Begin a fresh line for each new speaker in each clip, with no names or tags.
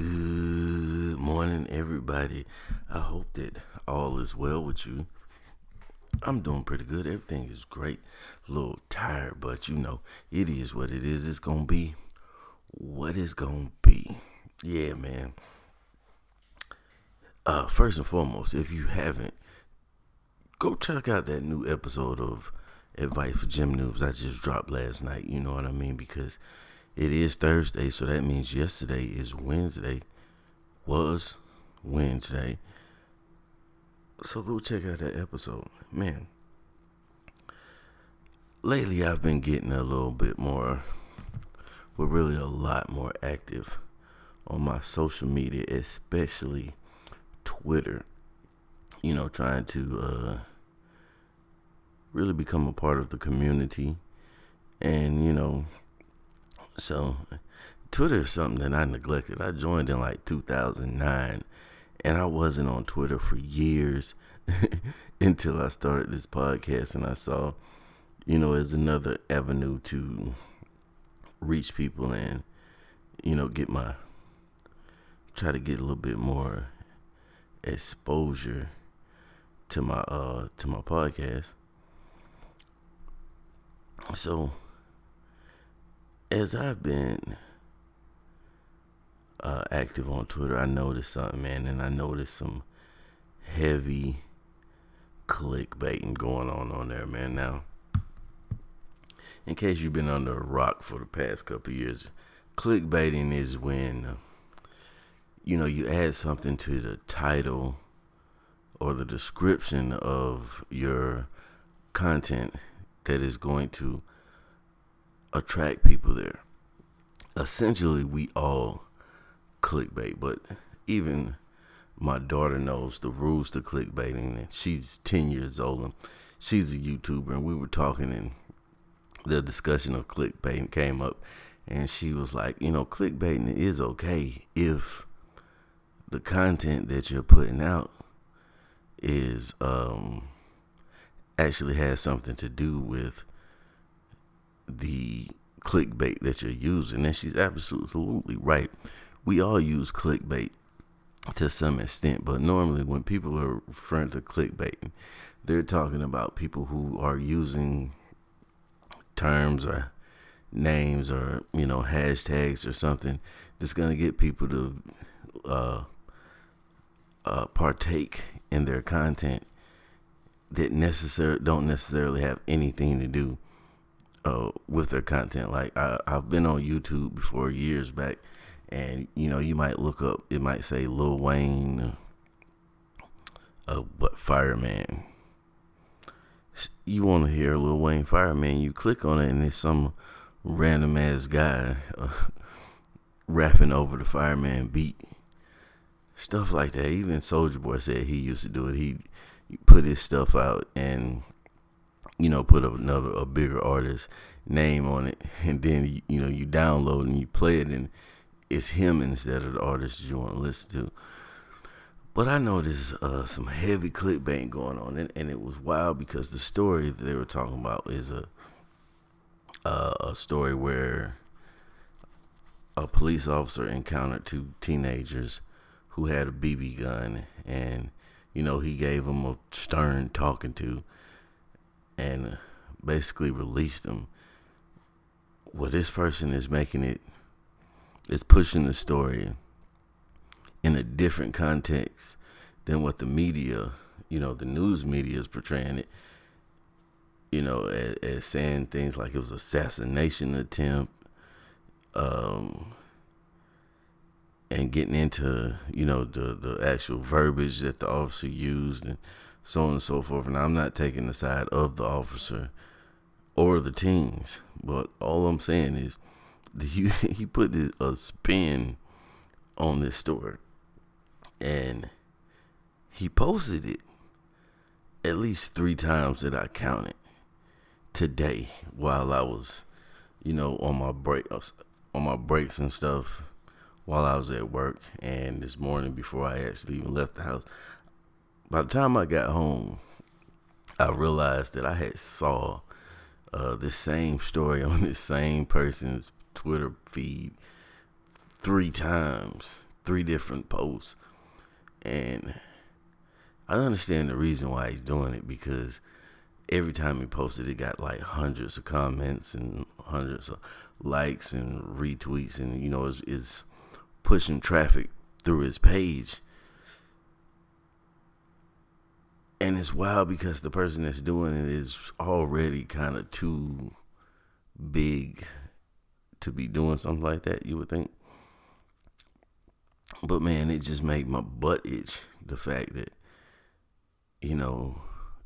Good morning, everybody. I hope that all is well with you. I'm doing pretty good. Everything is great. A little tired, but you know, it is what it is. It's going to be what it's going to be. Yeah, man. Uh, first and foremost, if you haven't, go check out that new episode of Advice for Gym Noobs I just dropped last night. You know what I mean? Because it is Thursday, so that means yesterday is Wednesday. Was Wednesday. So go check out that episode. Man, lately I've been getting a little bit more, well, really a lot more active on my social media, especially Twitter. You know, trying to uh, really become a part of the community and, you know, so Twitter is something that I neglected. I joined in like 2009 and I wasn't on Twitter for years until I started this podcast and I saw, you know, as another avenue to reach people and, you know, get my, try to get a little bit more exposure to my, uh, to my podcast. So, as I've been uh, active on Twitter, I noticed something, man, and I noticed some heavy clickbaiting going on on there, man. Now, in case you've been under a rock for the past couple years, clickbaiting is when uh, you know you add something to the title or the description of your content that is going to attract people there. Essentially, we all clickbait, but even my daughter knows the rules to clickbaiting, and she's 10 years old and she's a YouTuber. And we were talking, and the discussion of clickbaiting came up, and she was like, You know, clickbaiting is okay if the content that you're putting out is um actually has something to do with the clickbait that you're using. And she's absolutely right. We all use clickbait to some extent, but normally when people are referring to clickbait, they're talking about people who are using terms or names or you know hashtags or something that's going to get people to uh, uh, partake in their content that necessary don't necessarily have anything to do uh, with their content. Like I, I've been on YouTube before years back, and you know you might look up. It might say Lil Wayne, uh, but fireman. You want to hear Lil Wayne fireman? You click on it, and it's some random ass guy uh, rapping over the fireman beat. Stuff like that. Even Soulja Boy said he used to do it. He put his stuff out and you know, put another a bigger artist name on it, and then you know you download and you play it, and it's him instead of the artist you want to listen to. But I noticed uh, some heavy clickbait going on, and, and, it was wild because the story that they were talking about is a uh, a story where a police officer encountered two teenagers who had a BB gun, and you know he gave them a stern talking to and basically release them. Well, this person is making it, is pushing the story in a different context than what the media, you know, the news media is portraying it. You know, as, as saying things like it was assassination attempt, um, and getting into you know the the actual verbiage that the officer used and so on and so forth. And I'm not taking the side of the officer or the teens, but all I'm saying is he he put a spin on this story, and he posted it at least three times that I counted today while I was, you know, on my break on my breaks and stuff while I was at work and this morning before I actually even left the house by the time I got home, I realized that I had saw uh, the same story on this same person's Twitter feed three times three different posts, and I understand the reason why he's doing it because every time he posted, it got like hundreds of comments and hundreds of likes and retweets, and you know, is pushing traffic through his page. And it's wild because the person that's doing it is already kind of too big to be doing something like that, you would think. But man, it just made my butt itch. The fact that, you know,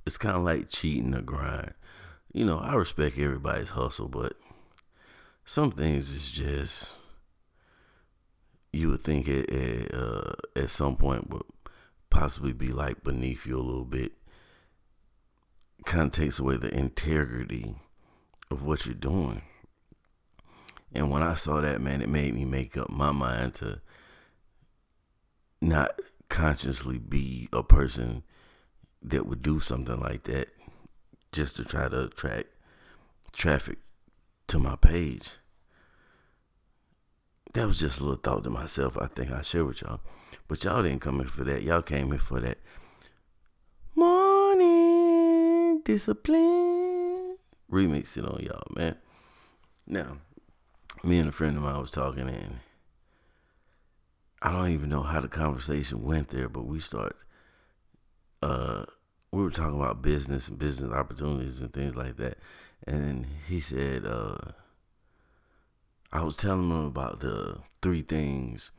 it's kind of like cheating the grind. You know, I respect everybody's hustle, but some things is just you would think it, it uh, at some point would possibly be like beneath you a little bit. Kind of takes away the integrity of what you're doing. And when I saw that, man, it made me make up my mind to not consciously be a person that would do something like that just to try to attract traffic to my page. That was just a little thought to myself. I think I share with y'all. But y'all didn't come here for that. Y'all came here for that morning discipline. Remix it on y'all, man. Now, me and a friend of mine was talking, and I don't even know how the conversation went there, but we start. Uh, we were talking about business and business opportunities and things like that, and he said, uh, I was telling him about the three things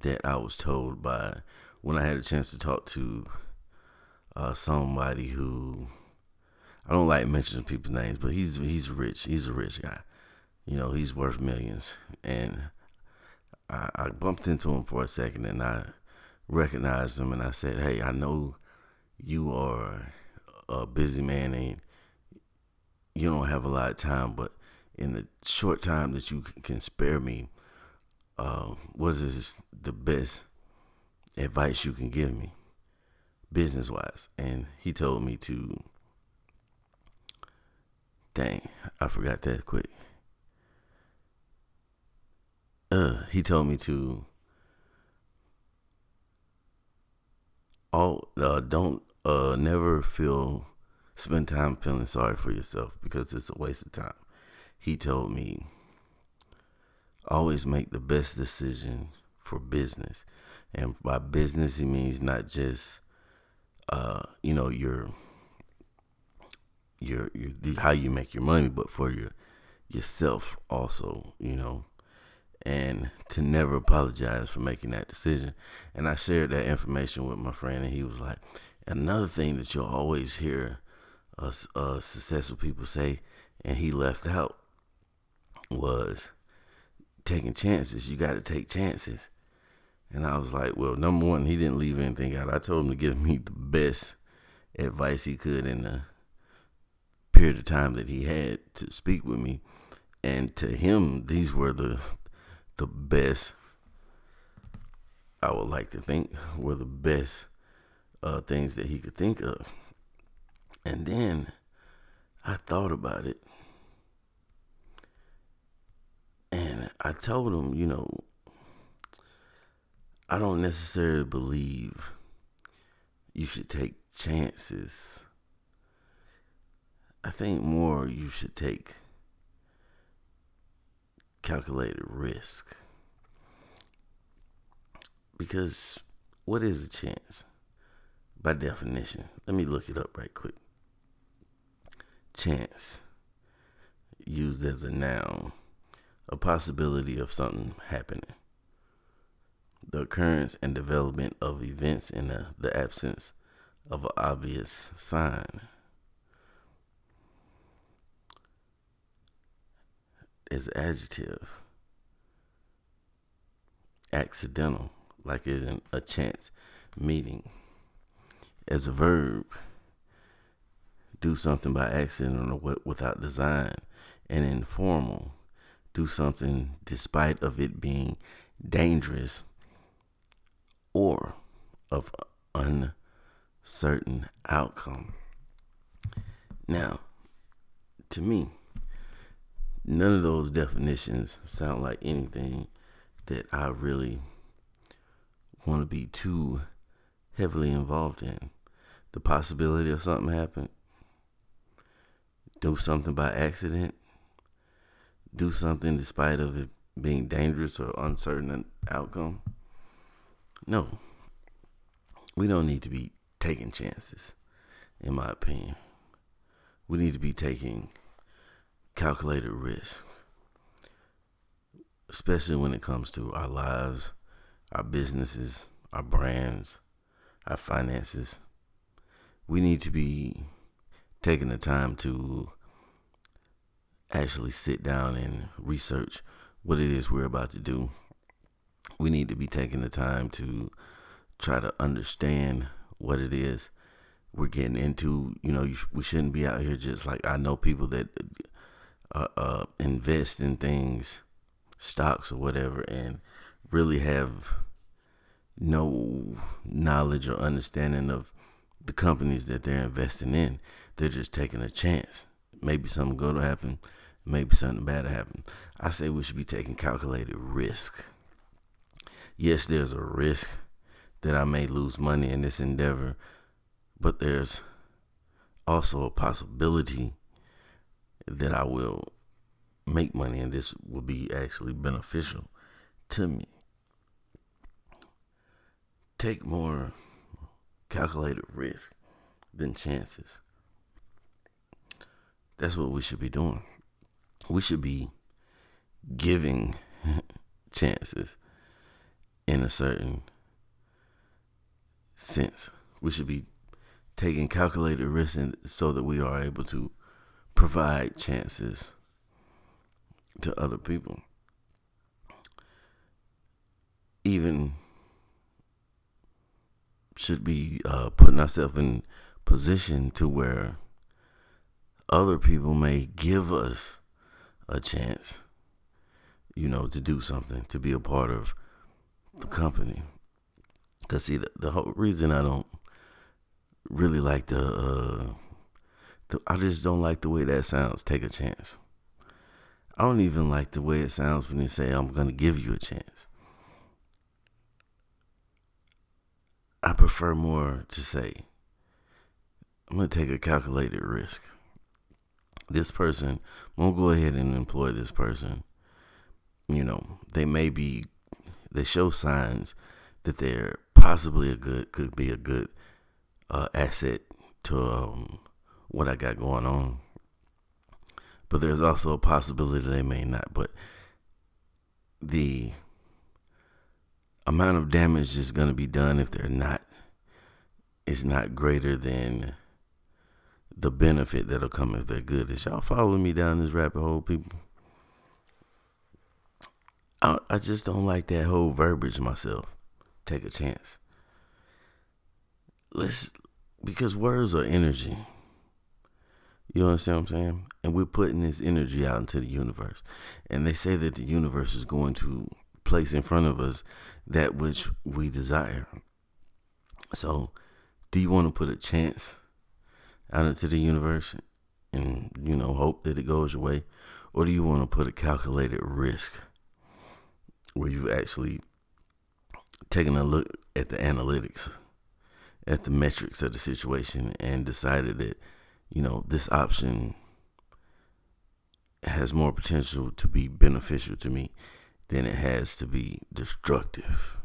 that I was told by when I had a chance to talk to uh, somebody who I don't like mentioning people's names, but he's he's rich. He's a rich guy, you know, he's worth millions. And I, I bumped into him for a second and I recognized him and I said, Hey, I know you are a busy man and you don't have a lot of time, but in the short time that you can spare me, uh, what is the best advice you can give me, business wise? And he told me to, dang, I forgot that quick uh, he told me to all uh, don't uh, never feel spend time feeling sorry for yourself because it's a waste of time. He told me always make the best decision for business, and by business he means not just uh, you know your your your how you make your money, but for your yourself also. You know and to never apologize for making that decision. And I shared that information with my friend, and he was like, another thing that you'll always hear us uh, successful people say, and he left out was taking chances. You got to take chances. And I was like, well, number one, he didn't leave anything out. I told him to give me the best advice he could in the period of time that he had to speak with me. And to him, these were the the best. I would like to think were the best uh, things that he could think of. And then I thought about it. And I told him, you know, I don't necessarily believe you should take chances. I think more you should take calculated risk. Because what is a chance? By definition, let me look it up right quick. Chance, used as a noun, a possibility of something happening. The occurrence and development of events in the, the absence of an obvious sign. as adjective. Accidental, like it's in a chance meeting. As a verb, do something by accident or without design. And informal, do something despite of it being dangerous or of uncertain outcome. Now, to me, None of those definitions sound like anything that I really want to be too heavily involved in. The possibility of something happen, do something by accident, do something despite of it being dangerous or uncertain outcome. No. We don't need to be taking chances, in my opinion. We need to be taking calculated risk, especially when it comes to our lives, our businesses, our brands, our finances. We need to be taking the time to actually sit down and research what it is we're about to do. We need to be taking the time to try to understand what it is we're getting into. You know, we shouldn't be out here just like I know people that uh, uh, invest in things, stocks or whatever, and really have no knowledge or understanding of the companies that they're investing in. They're just taking a chance. Maybe something good will happen maybe something bad will happen. I say we should be taking calculated risk. Yes, there's a risk that I may lose money in this endeavor, but there's also a possibility that I will make money and this will be actually beneficial to me. Take more calculated risk than chances. That's what we should be doing we should be giving chances in a certain sense. We should be taking calculated risks so that we are able to provide chances to other people. Even should be uh, putting ourselves in position to where other people may give us a chance, you know, to do something, to be a part of the company. Cause see, the, the whole reason I don't really like the, uh, the, I just don't like the way that sounds. Take a chance. I don't even like the way it sounds when they say I'm gonna give you a chance. I prefer more to say I'm gonna take a calculated risk this person, won't go ahead and employ this person. You know, they may be, they show signs that they're possibly a good, could be a good uh, asset to um, what I got going on. But there's also a possibility they may not. But the amount of damage is going to be done if they're not is not greater than the benefit that'll come if they're good. Is y'all following me down this rabbit hole, people? I, I just don't like that whole verbiage myself. Take a chance. Let's because words are energy. You understand what I'm saying? And we're putting this energy out into the universe. And they say that the universe is going to place in front of us that which we desire. So, do you want to put a chance out into the universe and, you know, hope that it goes your way? Or do you want to put a calculated risk where you've actually taken a look at the analytics, at the metrics of the situation, and decided that, you know, this option has more potential to be beneficial to me than it has to be destructive.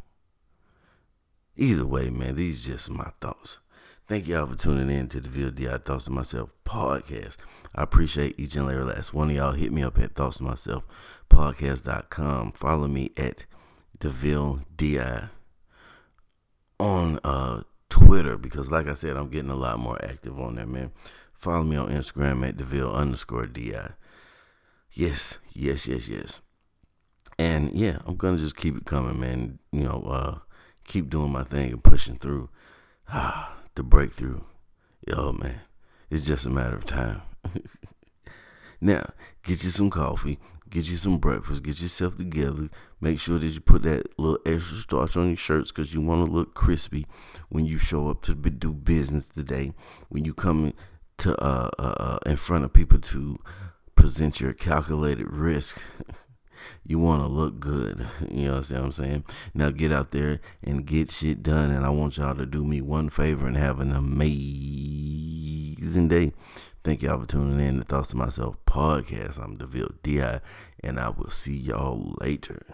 Either way, man, these just my thoughts. Thank y'all for tuning in to the VLDI Thoughts to Myself podcast. I appreciate each and every last one of y'all. Hit me up at Thoughts to Myself podcast.com. Follow me at DeVille DI on uh, Twitter because, like I said, I'm getting a lot more active on there, man. Follow me on Instagram at DeVille underscore DI. Yes, yes, yes, yes. And yeah, I'm gonna just keep it coming, man. You know, uh, keep doing my thing and pushing through. The breakthrough. Yo, man, it's just a matter of time. now, get you some coffee, get you some breakfast, get yourself together. Make sure that you put that little extra starch on your shirts because you want to look crispy when you show up to do business today. When you come to uh, uh, uh, in front of people to present your calculated risk You want to look good. You know what I'm saying? Now get out there and get shit done. And I want y'all to do me one favor and have an amazing day. Thank y'all for tuning in to Thoughts to Myself podcast. I'm DeVille D.I. And I will see y'all later.